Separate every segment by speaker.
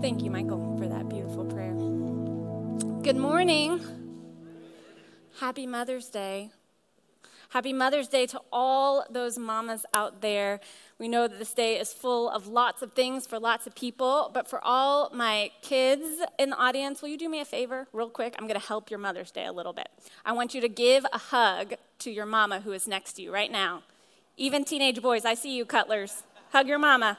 Speaker 1: Thank you, Michael, for that beautiful prayer. Good morning. Happy Mother's Day. Happy Mother's Day to all those mamas out there. We know that this day is full of lots of things for lots of people, but for all my kids in the audience, will you do me a favor, real quick? I'm going to help your Mother's Day a little bit. I want you to give a hug to your mama who is next to you right now. Even teenage boys, I see you, Cutlers. Hug your mama.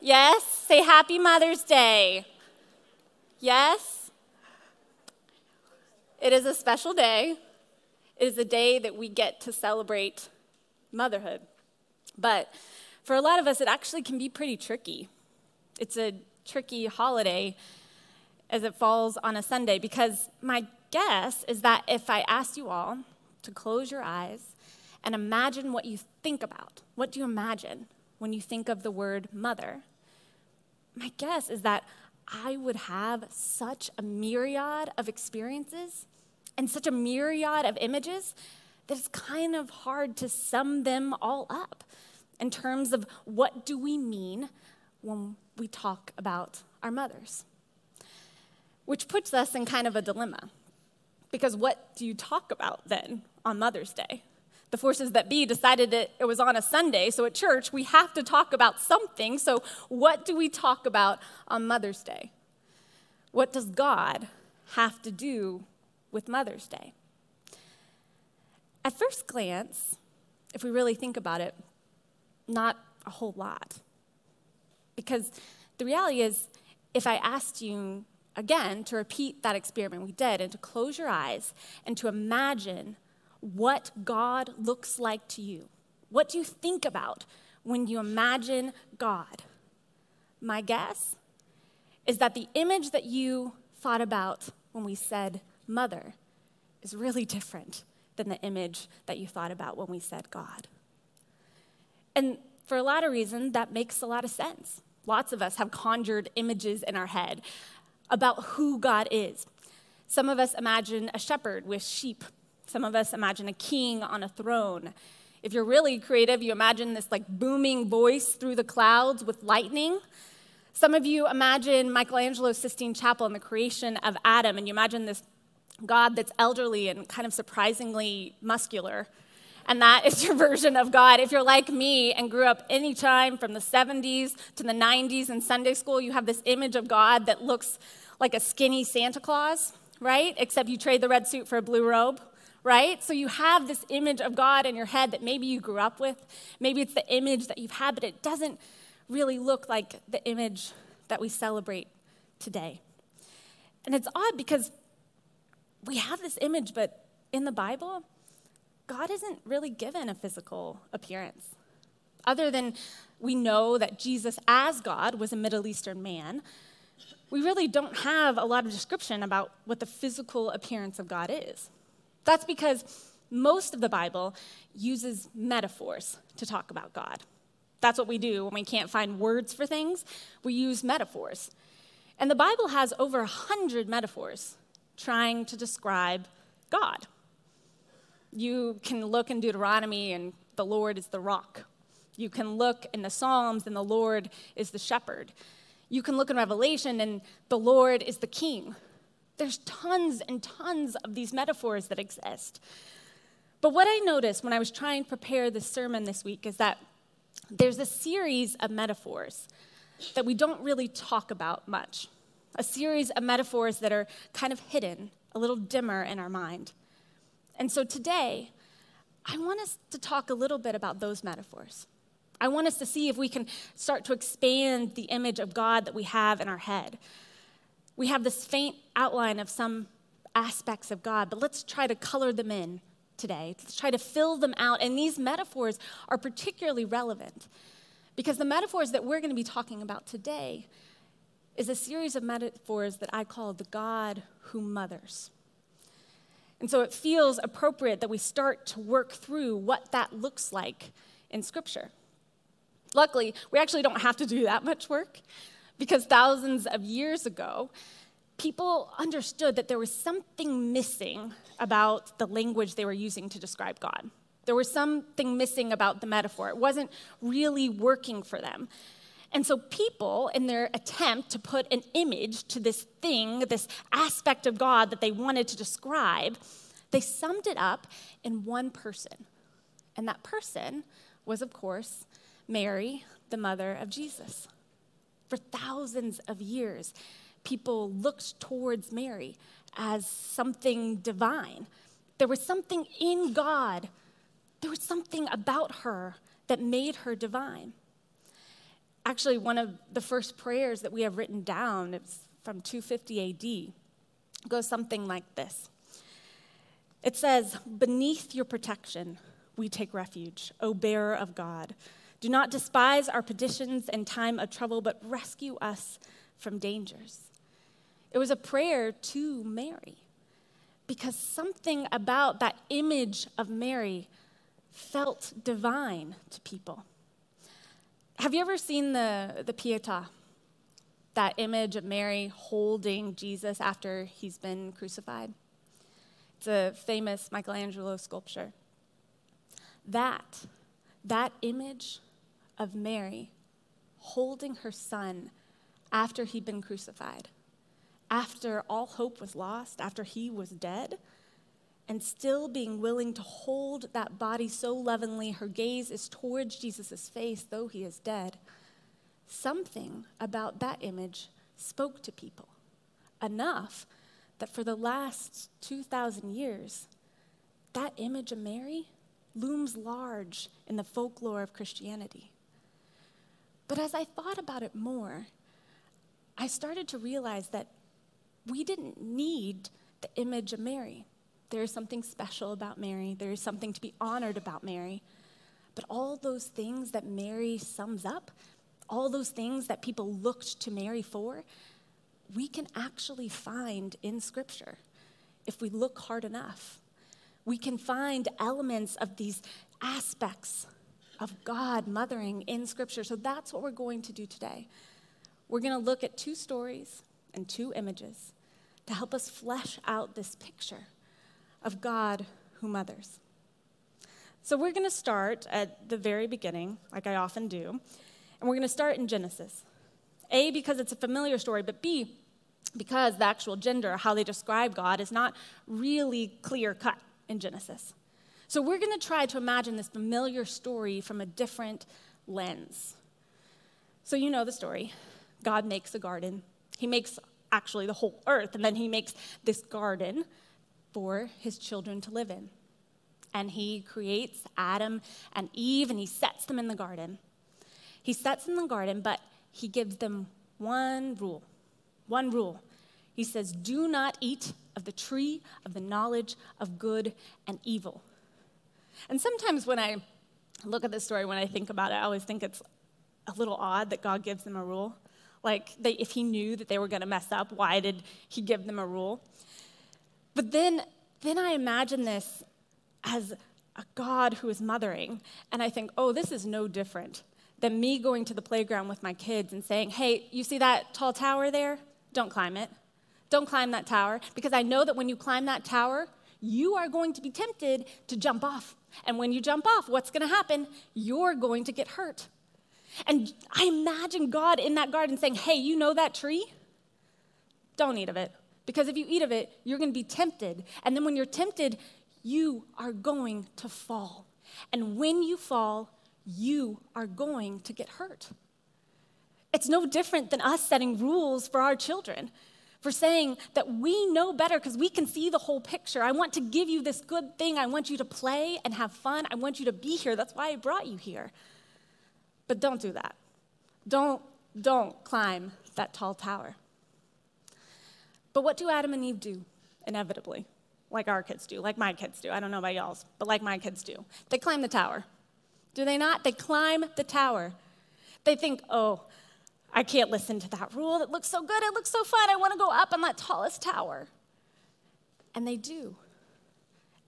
Speaker 1: Yes? Say Happy Mother's Day. Yes? It is a special day. It is a day that we get to celebrate motherhood. But for a lot of us, it actually can be pretty tricky. It's a tricky holiday as it falls on a Sunday because my guess is that if I asked you all to close your eyes and imagine what you think about, what do you imagine when you think of the word mother? My guess is that I would have such a myriad of experiences and such a myriad of images that it's kind of hard to sum them all up in terms of what do we mean when we talk about our mothers. Which puts us in kind of a dilemma. Because what do you talk about then on Mother's Day? The forces that be decided that it was on a Sunday, so at church we have to talk about something. So, what do we talk about on Mother's Day? What does God have to do with Mother's Day? At first glance, if we really think about it, not a whole lot. Because the reality is, if I asked you again to repeat that experiment we did and to close your eyes and to imagine what God looks like to you, what do you think about when you imagine God? My guess is that the image that you thought about when we said mother is really different than the image that you thought about when we said God. And for a lot of reasons, that makes a lot of sense. Lots of us have conjured images in our head about who God is. Some of us imagine a shepherd with sheep. Some of us imagine a king on a throne. If you're really creative, you imagine this like booming voice through the clouds with lightning. Some of you imagine Michelangelo's Sistine Chapel and the creation of Adam, and you imagine this God that's elderly and kind of surprisingly muscular. And that is your version of God. If you're like me and grew up anytime from the 70s to the 90s in Sunday school, you have this image of God that looks like a skinny Santa Claus, right? Except you trade the red suit for a blue robe, right? So you have this image of God in your head that maybe you grew up with. Maybe it's the image that you've had, but it doesn't really look like the image that we celebrate today. And it's odd because we have this image, but in the Bible, God isn't really given a physical appearance. Other than we know that Jesus, as God, was a Middle Eastern man, we really don't have a lot of description about what the physical appearance of God is. That's because most of the Bible uses metaphors to talk about God. That's what we do when we can't find words for things, we use metaphors. And the Bible has over a hundred metaphors trying to describe God. You can look in Deuteronomy and the Lord is the rock. You can look in the Psalms and the Lord is the shepherd. You can look in Revelation and the Lord is the king. There's tons and tons of these metaphors that exist. But what I noticed when I was trying to prepare this sermon this week is that there's a series of metaphors that we don't really talk about much a series of metaphors that are kind of hidden, a little dimmer in our mind. And so today, I want us to talk a little bit about those metaphors. I want us to see if we can start to expand the image of God that we have in our head. We have this faint outline of some aspects of God, but let's try to color them in today. Let's try to fill them out. And these metaphors are particularly relevant because the metaphors that we're going to be talking about today is a series of metaphors that I call the God who mothers. And so it feels appropriate that we start to work through what that looks like in Scripture. Luckily, we actually don't have to do that much work because thousands of years ago, people understood that there was something missing about the language they were using to describe God. There was something missing about the metaphor. It wasn't really working for them. And so, people, in their attempt to put an image to this thing, this aspect of God that they wanted to describe, they summed it up in one person. And that person was, of course, Mary, the mother of Jesus. For thousands of years, people looked towards Mary as something divine. There was something in God, there was something about her that made her divine. Actually, one of the first prayers that we have written down, it's from 250 AD, goes something like this It says, Beneath your protection, we take refuge, O bearer of God. Do not despise our petitions in time of trouble, but rescue us from dangers. It was a prayer to Mary because something about that image of Mary felt divine to people. Have you ever seen the, the Pietà? That image of Mary holding Jesus after he's been crucified? It's a famous Michelangelo sculpture. That, that image of Mary holding her son after he'd been crucified, after all hope was lost, after he was dead, and still being willing to hold that body so lovingly, her gaze is towards Jesus' face, though he is dead. Something about that image spoke to people enough that for the last 2,000 years, that image of Mary looms large in the folklore of Christianity. But as I thought about it more, I started to realize that we didn't need the image of Mary. There is something special about Mary, there is something to be honored about Mary. But all those things that Mary sums up, all those things that people looked to Mary for, we can actually find in Scripture if we look hard enough. We can find elements of these aspects of God mothering in Scripture. So that's what we're going to do today. We're going to look at two stories and two images to help us flesh out this picture of God who mothers. So we're going to start at the very beginning, like I often do, and we're going to start in Genesis. A, because it's a familiar story, but B, because the actual gender, how they describe God, is not really clear cut in Genesis. So we're going to try to imagine this familiar story from a different lens. So you know the story. God makes a garden. He makes actually the whole earth, and then he makes this garden for his children to live in. And he creates Adam and Eve and he sets them in the garden. He sets them in the garden, but he gives them one rule. One rule. He says, Do not eat of the tree of the knowledge of good and evil. And sometimes when I look at this story, when I think about it, I always think it's a little odd that God gives them a rule. Like, they, if he knew that they were going to mess up, why did he give them a rule? But then, then I imagine this as a God who is mothering, and I think, oh, this is no different than me going to the playground with my kids and saying, hey, you see that tall tower there? Don't climb it. Don't climb that tower, because I know that when you climb that tower, you are going to be tempted to jump off. And when you jump off, what's going to happen? You're going to get hurt. And I imagine God in that garden saying, Hey, you know that tree? Don't eat of it. Because if you eat of it, you're going to be tempted. And then when you're tempted, you are going to fall. And when you fall, you are going to get hurt. It's no different than us setting rules for our children for saying that we know better because we can see the whole picture. I want to give you this good thing. I want you to play and have fun. I want you to be here. That's why I brought you here. But don't do that. Don't, don't climb that tall tower. But what do Adam and Eve do inevitably? Like our kids do, like my kids do. I don't know about y'all's, but like my kids do. They climb the tower. Do they not? They climb the tower. They think, oh, I can't listen to that rule. It looks so good. It looks so fun. I want to go up on that tallest tower. And they do.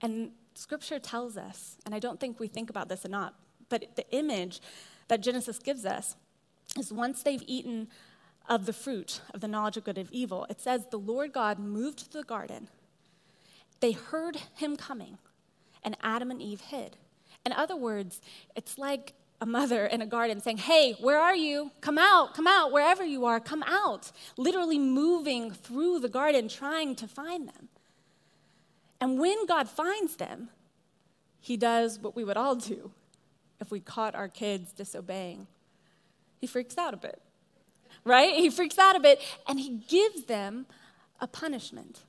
Speaker 1: And scripture tells us, and I don't think we think about this enough, but the image that Genesis gives us is once they've eaten of the fruit of the knowledge of good and evil, it says the Lord God moved to the garden. They heard him coming, and Adam and Eve hid. In other words, it's like a mother in a garden saying, Hey, where are you? Come out, come out, wherever you are, come out. Literally moving through the garden trying to find them. And when God finds them, he does what we would all do if we caught our kids disobeying. He freaks out a bit, right? He freaks out a bit and he gives them a punishment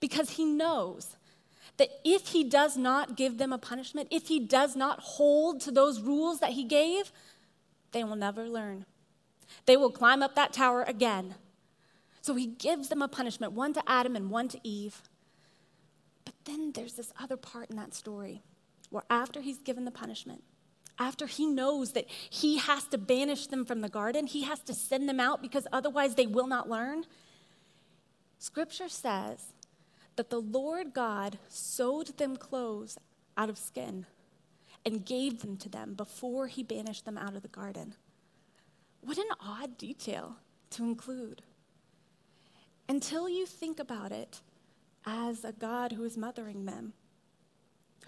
Speaker 1: because he knows that if he does not give them a punishment, if he does not hold to those rules that he gave, they will never learn. They will climb up that tower again. So he gives them a punishment, one to Adam and one to Eve. But then there's this other part in that story where after he's given the punishment, after he knows that he has to banish them from the garden, he has to send them out because otherwise they will not learn. Scripture says that the Lord God sewed them clothes out of skin and gave them to them before he banished them out of the garden. What an odd detail to include. Until you think about it as a God who is mothering them,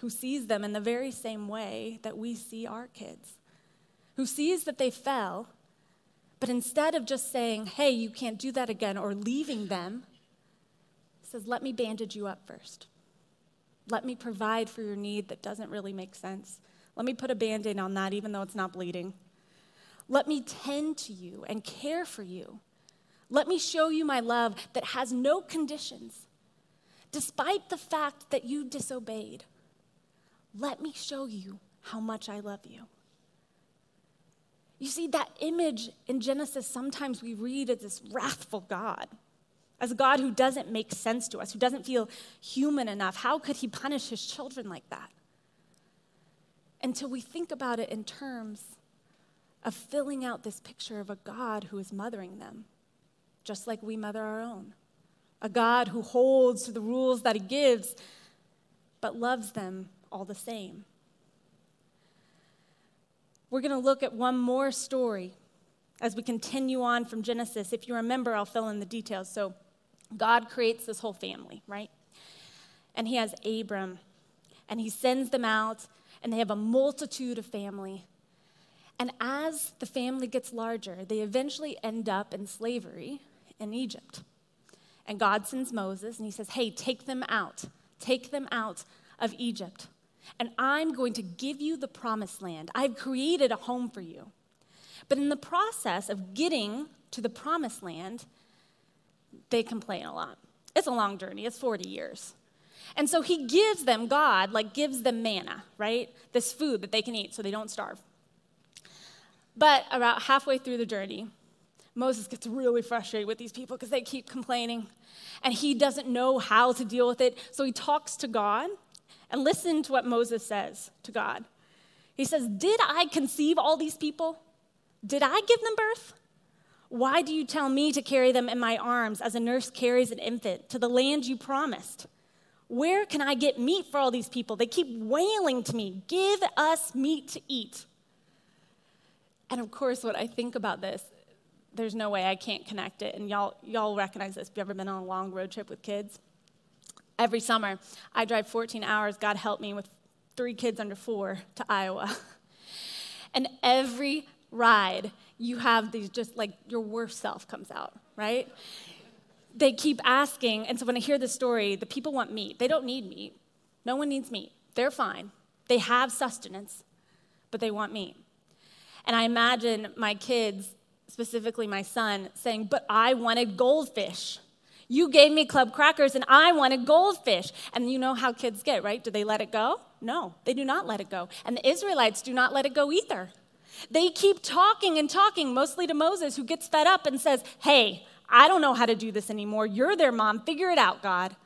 Speaker 1: who sees them in the very same way that we see our kids, who sees that they fell, but instead of just saying, hey, you can't do that again, or leaving them, says, Let me bandage you up first. Let me provide for your need that doesn't really make sense. Let me put a band aid on that, even though it's not bleeding. Let me tend to you and care for you. Let me show you my love that has no conditions, despite the fact that you disobeyed. Let me show you how much I love you. You see, that image in Genesis, sometimes we read as this wrathful God as a God who doesn't make sense to us, who doesn't feel human enough. How could he punish his children like that? Until we think about it in terms of filling out this picture of a God who is mothering them, just like we mother our own. A God who holds to the rules that he gives, but loves them all the same. We're going to look at one more story as we continue on from Genesis. If you remember, I'll fill in the details. So, God creates this whole family, right? And he has Abram, and he sends them out, and they have a multitude of family. And as the family gets larger, they eventually end up in slavery in Egypt. And God sends Moses, and he says, Hey, take them out. Take them out of Egypt. And I'm going to give you the promised land. I've created a home for you. But in the process of getting to the promised land, they complain a lot. It's a long journey, it's 40 years. And so he gives them, God, like gives them manna, right? This food that they can eat so they don't starve. But about halfway through the journey, Moses gets really frustrated with these people because they keep complaining and he doesn't know how to deal with it. So he talks to God and listen to what Moses says to God. He says, Did I conceive all these people? Did I give them birth? Why do you tell me to carry them in my arms as a nurse carries an infant to the land you promised? Where can I get meat for all these people? They keep wailing to me, Give us meat to eat. And of course, what I think about this, there's no way I can't connect it. And y'all, y'all recognize this. Have you ever been on a long road trip with kids? Every summer, I drive 14 hours, God help me, with three kids under four to Iowa. And every ride, you have these just like your worst self comes out, right? They keep asking, and so when I hear this story, the people want meat. They don't need meat. No one needs meat. They're fine. They have sustenance, but they want meat. And I imagine my kids, specifically my son, saying, But I wanted goldfish. You gave me club crackers and I wanted goldfish. And you know how kids get, right? Do they let it go? No, they do not let it go. And the Israelites do not let it go either. They keep talking and talking, mostly to Moses, who gets fed up and says, Hey, I don't know how to do this anymore. You're their mom. Figure it out, God.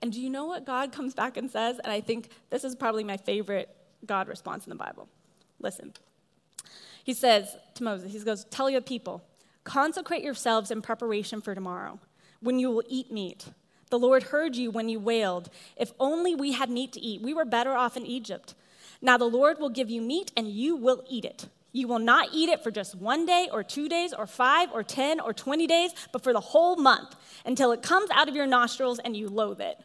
Speaker 1: And do you know what God comes back and says? And I think this is probably my favorite God response in the Bible. Listen. He says to Moses, He goes, Tell your people, consecrate yourselves in preparation for tomorrow, when you will eat meat. The Lord heard you when you wailed. If only we had meat to eat. We were better off in Egypt. Now the Lord will give you meat and you will eat it. You will not eat it for just one day or two days or five or 10 or 20 days, but for the whole month until it comes out of your nostrils and you loathe it.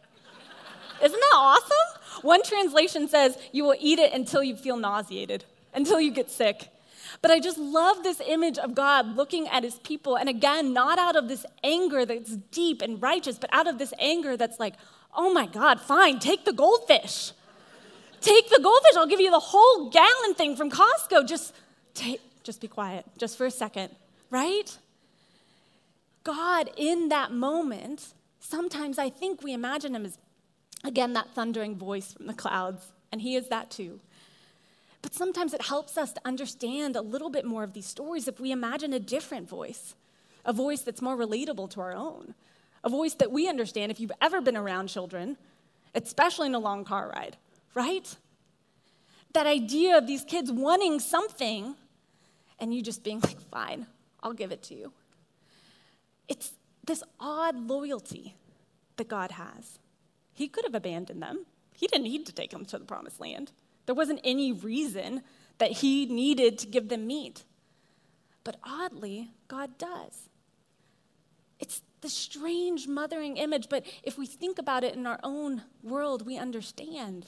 Speaker 1: Isn't that awesome? One translation says you will eat it until you feel nauseated. until you get sick. But I just love this image of God looking at his people. And again, not out of this anger that's deep and righteous, but out of this anger that's like, oh my God, fine, take the goldfish. Take the goldfish. I'll give you the whole gallon thing from Costco. Just take, just be quiet, just for a second, right? God, in that moment, sometimes I think we imagine him as, again, that thundering voice from the clouds, and he is that too. But sometimes it helps us to understand a little bit more of these stories if we imagine a different voice, a voice that's more relatable to our own, a voice that we understand if you've ever been around children, especially in a long car ride, right? That idea of these kids wanting something and you just being like, fine, I'll give it to you. It's this odd loyalty that God has. He could have abandoned them, He didn't need to take them to the promised land. There wasn't any reason that he needed to give them meat. But oddly, God does. It's the strange mothering image, but if we think about it in our own world, we understand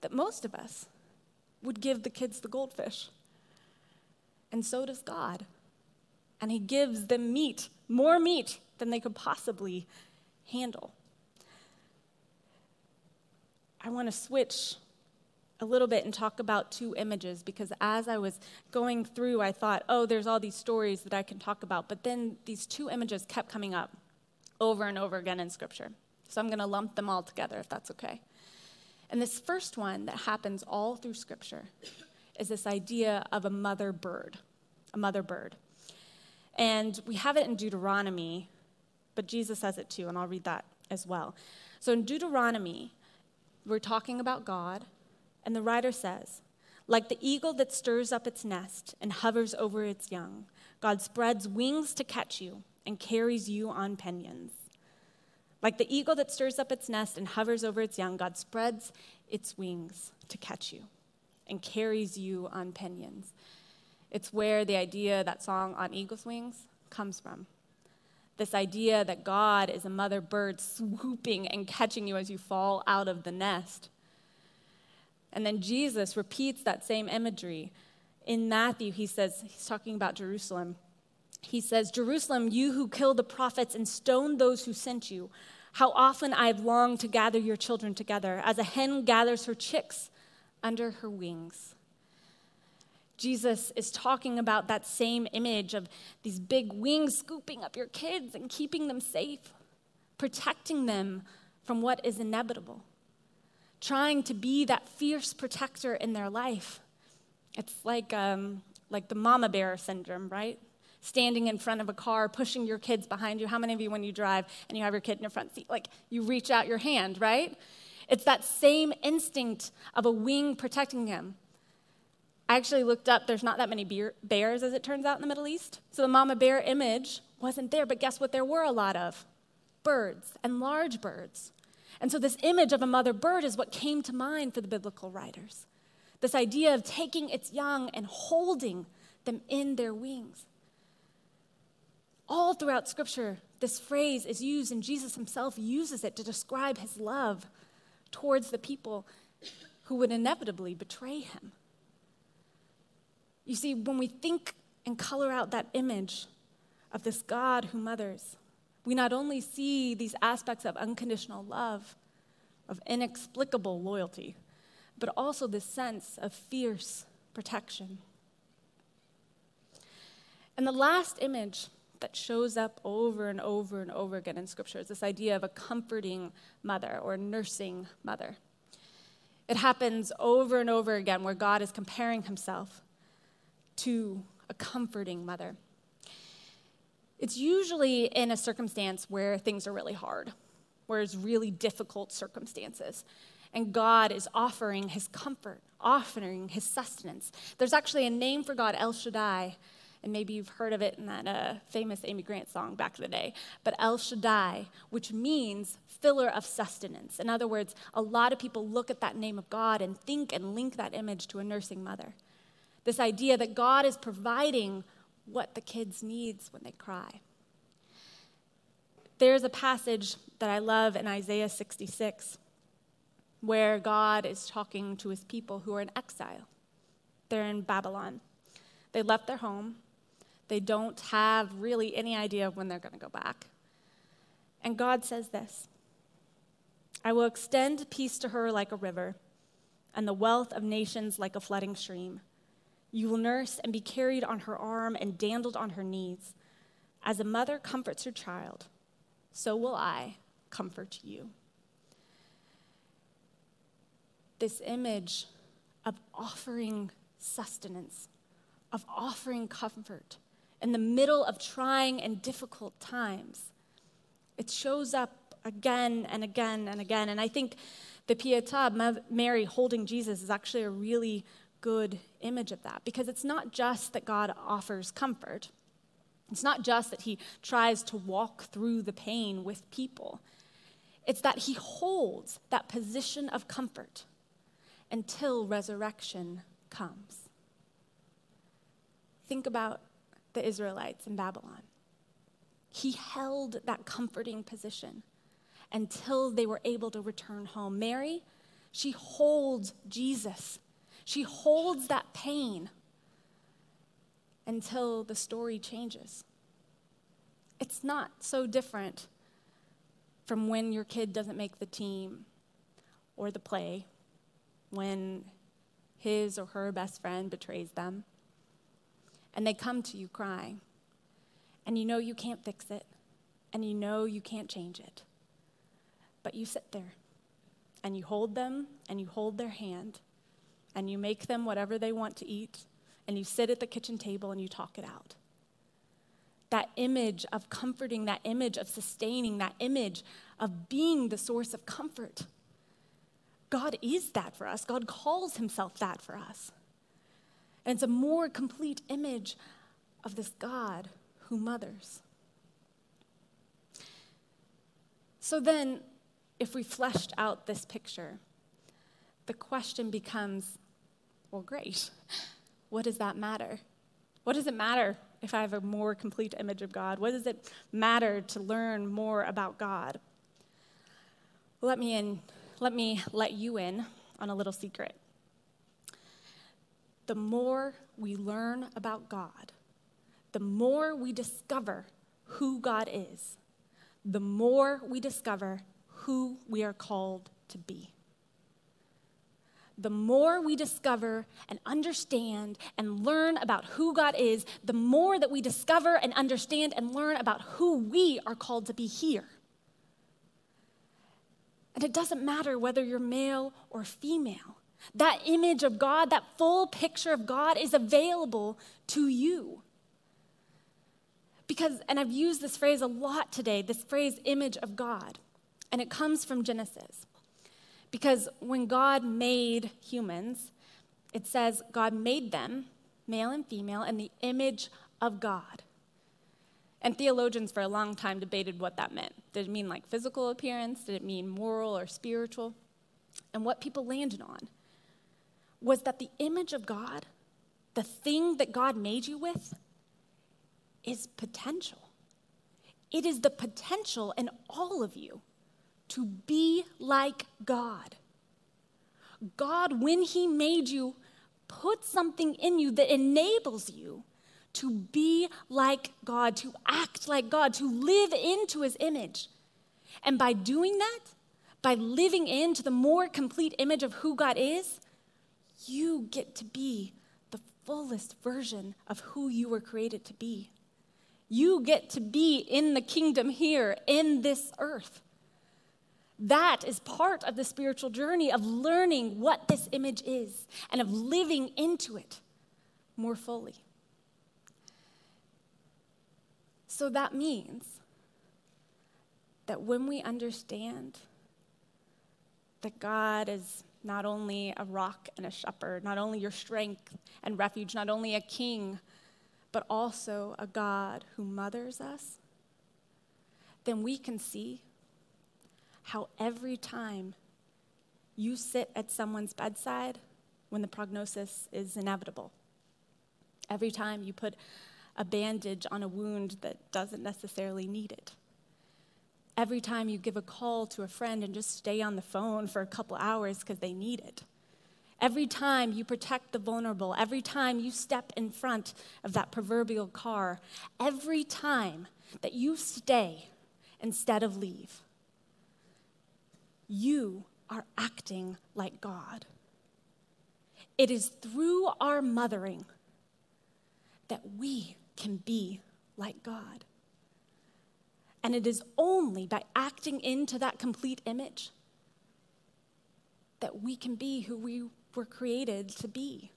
Speaker 1: that most of us would give the kids the goldfish. And so does God. And He gives them meat, more meat than they could possibly handle. I want to switch a little bit and talk about two images because as I was going through, I thought, oh, there's all these stories that I can talk about. But then these two images kept coming up over and over again in Scripture. So I'm going to lump them all together if that's okay. And this first one that happens all through Scripture is this idea of a mother bird, a mother bird. And we have it in Deuteronomy, but Jesus says it too, and I'll read that as well. So in Deuteronomy, we're talking about God and the writer says, like the eagle that stirs up its nest and hovers over its young, God spreads wings to catch you and carries you on pinions. Like the eagle that stirs up its nest and hovers over its young, God spreads its wings to catch you and carries you on pinions. It's where the idea, that song on eagle's wings, comes from. This idea that God is a mother bird swooping and catching you as you fall out of the nest. And then Jesus repeats that same imagery. In Matthew, he says, he's talking about Jerusalem. He says, Jerusalem, you who killed the prophets and stoned those who sent you, how often I have longed to gather your children together, as a hen gathers her chicks under her wings. Jesus is talking about that same image of these big wings scooping up your kids and keeping them safe, protecting them from what is inevitable trying to be that fierce protector in their life. It's like, um, like the mama bear syndrome, right? Standing in front of a car, pushing your kids behind you. How many of you, when you drive and you have your kid in your front seat, like you reach out your hand, right? It's that same instinct of a wing protecting him. I actually looked up, there's not that many bear, bears, as it turns out, in the Middle East. So the mama bear image wasn't there, but guess what there were a lot of? Birds, and large birds. And so, this image of a mother bird is what came to mind for the biblical writers. This idea of taking its young and holding them in their wings. All throughout Scripture, this phrase is used, and Jesus himself uses it to describe his love towards the people who would inevitably betray him. You see, when we think and color out that image of this God who mothers, we not only see these aspects of unconditional love, of inexplicable loyalty, but also this sense of fierce protection. And the last image that shows up over and over and over again in Scripture is this idea of a comforting mother or nursing mother. It happens over and over again where God is comparing himself to a comforting mother. It's usually in a circumstance where things are really hard, where it's really difficult circumstances. And God is offering his comfort, offering his sustenance. There's actually a name for God, El Shaddai, and maybe you've heard of it in that uh, famous Amy Grant song back in the day. But El Shaddai, which means filler of sustenance. In other words, a lot of people look at that name of God and think and link that image to a nursing mother. This idea that God is providing what the kids needs when they cry. There's a passage that I love in Isaiah 66 where God is talking to his people who are in exile. They're in Babylon. They left their home. They don't have really any idea of when they're going to go back. And God says this I will extend peace to her like a river, and the wealth of nations like a flooding stream. You will nurse and be carried on her arm and dandled on her knees. As a mother comforts her child, so will I comfort you. This image of offering sustenance, of offering comfort in the middle of trying and difficult times, it shows up again and again and again. And I think the Pietà, Mary holding Jesus, is actually a really good image of that because it's not just that God offers comfort. It's not just that he tries to walk through the pain with people. It's that he holds that position of comfort until resurrection comes. Think about the Israelites in Babylon. He held that comforting position until they were able to return home. Mary, she holds Jesus. She holds that pain until the story changes. It's not so different from when your kid doesn't make the team or the play, when his or her best friend betrays them, and they come to you crying, and you know you can't fix it, and you know you can't change it. But you sit there and you hold them and you hold their hand and you make them whatever they want to eat and you sit at the kitchen table and you talk it out. That image of comforting, that image of sustaining, that image of being the source of comfort. God is that for us. God calls himself that for us. And it's a more complete image of this God who mothers. So then, if we fleshed out this picture, the question becomes well, great. What does that matter? What does it matter if I have a more complete image of God? What does it matter to learn more about God? Let me in, let me let you in on a little secret. The more we learn about God, the more we discover who God is, the more we discover who we are called to be. The more we discover and understand and learn about who God is, the more that we discover and understand and learn about who we are called to be here. And it doesn't matter whether you're male or female. That image of God, that full picture of God is available to you. Because, and I've used this phrase a lot today, this phrase, image of God. And it comes from Genesis. Because when God made humans, it says God made them, male and female, in the image of God. And theologians for a long time debated what that meant. Did it mean like physical appearance? Did it mean moral or spiritual? And what people landed on was that the image of God, the thing that God made you with, is potential. It is the potential in all of you to be like God. God, when He made you, put something in you that enables you to be like God, to act like God, to live into His image. And by doing that, by living into the more complete image of who God is, you get to be the fullest version of who you were created to be. You get to be in the kingdom here, in this earth. That is part of the spiritual journey of learning what this image is and of living into it more fully. So that means that when we understand that God is not only a rock and a shepherd, not only your strength and refuge, not only a king, but also a God who mothers us, then we can see how every time you sit at someone's bedside when the prognosis is inevitable, every time you put a bandage on a wound that doesn't necessarily need it, every time you give a call to a friend and just stay on the phone for a couple hours because they need it, Every time you protect the vulnerable, every time you step in front of that proverbial car, every time that you stay instead of leave, you are acting like God. It is through our mothering that we can be like God. And it is only by acting into that complete image that we can be who we were created to be.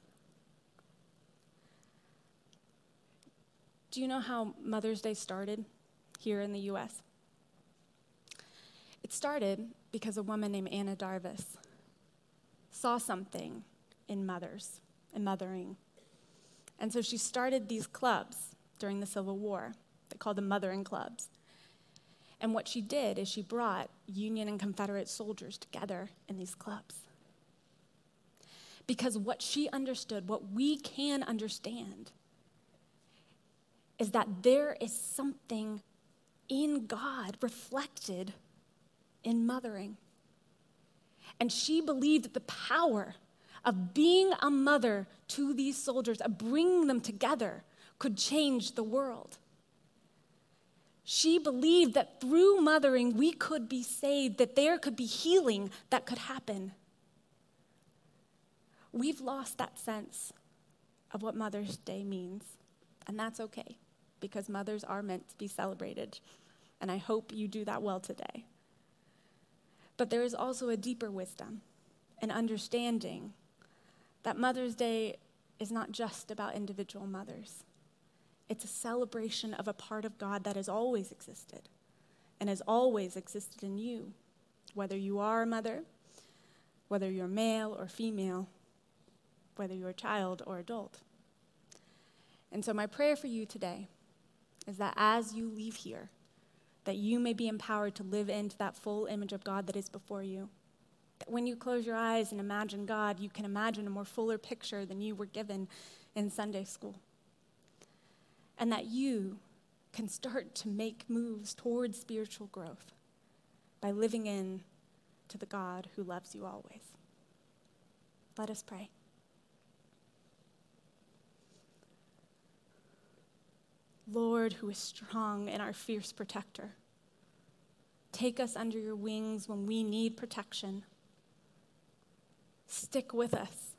Speaker 1: Do you know how Mother's Day started here in the US? It started because a woman named Anna Jarvis saw something in mothers and mothering. And so she started these clubs during the Civil War. They called them mothering clubs. And what she did is she brought Union and Confederate soldiers together in these clubs. Because what she understood, what we can understand, is that there is something in God reflected in mothering. And she believed that the power of being a mother to these soldiers, of bringing them together, could change the world. She believed that through mothering, we could be saved, that there could be healing that could happen. We've lost that sense of what Mother's Day means, and that's okay because mothers are meant to be celebrated, and I hope you do that well today. But there is also a deeper wisdom and understanding that Mother's Day is not just about individual mothers. It's a celebration of a part of God that has always existed and has always existed in you, whether you are a mother, whether you're male or female, whether you're a child or adult. And so, my prayer for you today is that as you leave here, that you may be empowered to live into that full image of God that is before you. That when you close your eyes and imagine God, you can imagine a more fuller picture than you were given in Sunday school and that you can start to make moves towards spiritual growth by living in to the God who loves you always. Let us pray. Lord, who is strong and our fierce protector, take us under your wings when we need protection. Stick with us,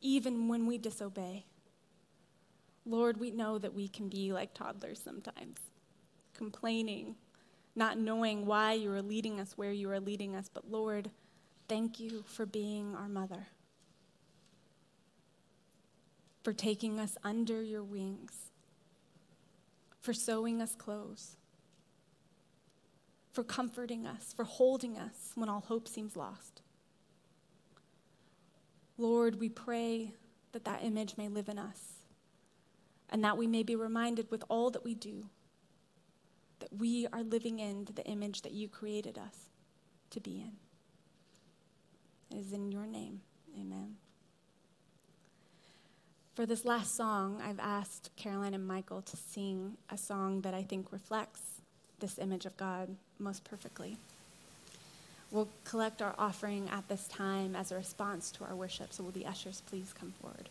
Speaker 1: even when we disobey. Lord, we know that we can be like toddlers sometimes, complaining, not knowing why you are leading us where you are leading us. But Lord, thank you for being our mother, for taking us under your wings, for sewing us clothes, for comforting us, for holding us when all hope seems lost. Lord, we pray that that image may live in us and that we may be reminded with all that we do that we are living into the image that you created us to be in. It is in your name. Amen. For this last song, I've asked Caroline and Michael to sing a song that I think reflects this image of God most perfectly. We'll collect our offering at this time as a response to our worship, so will the ushers please come forward?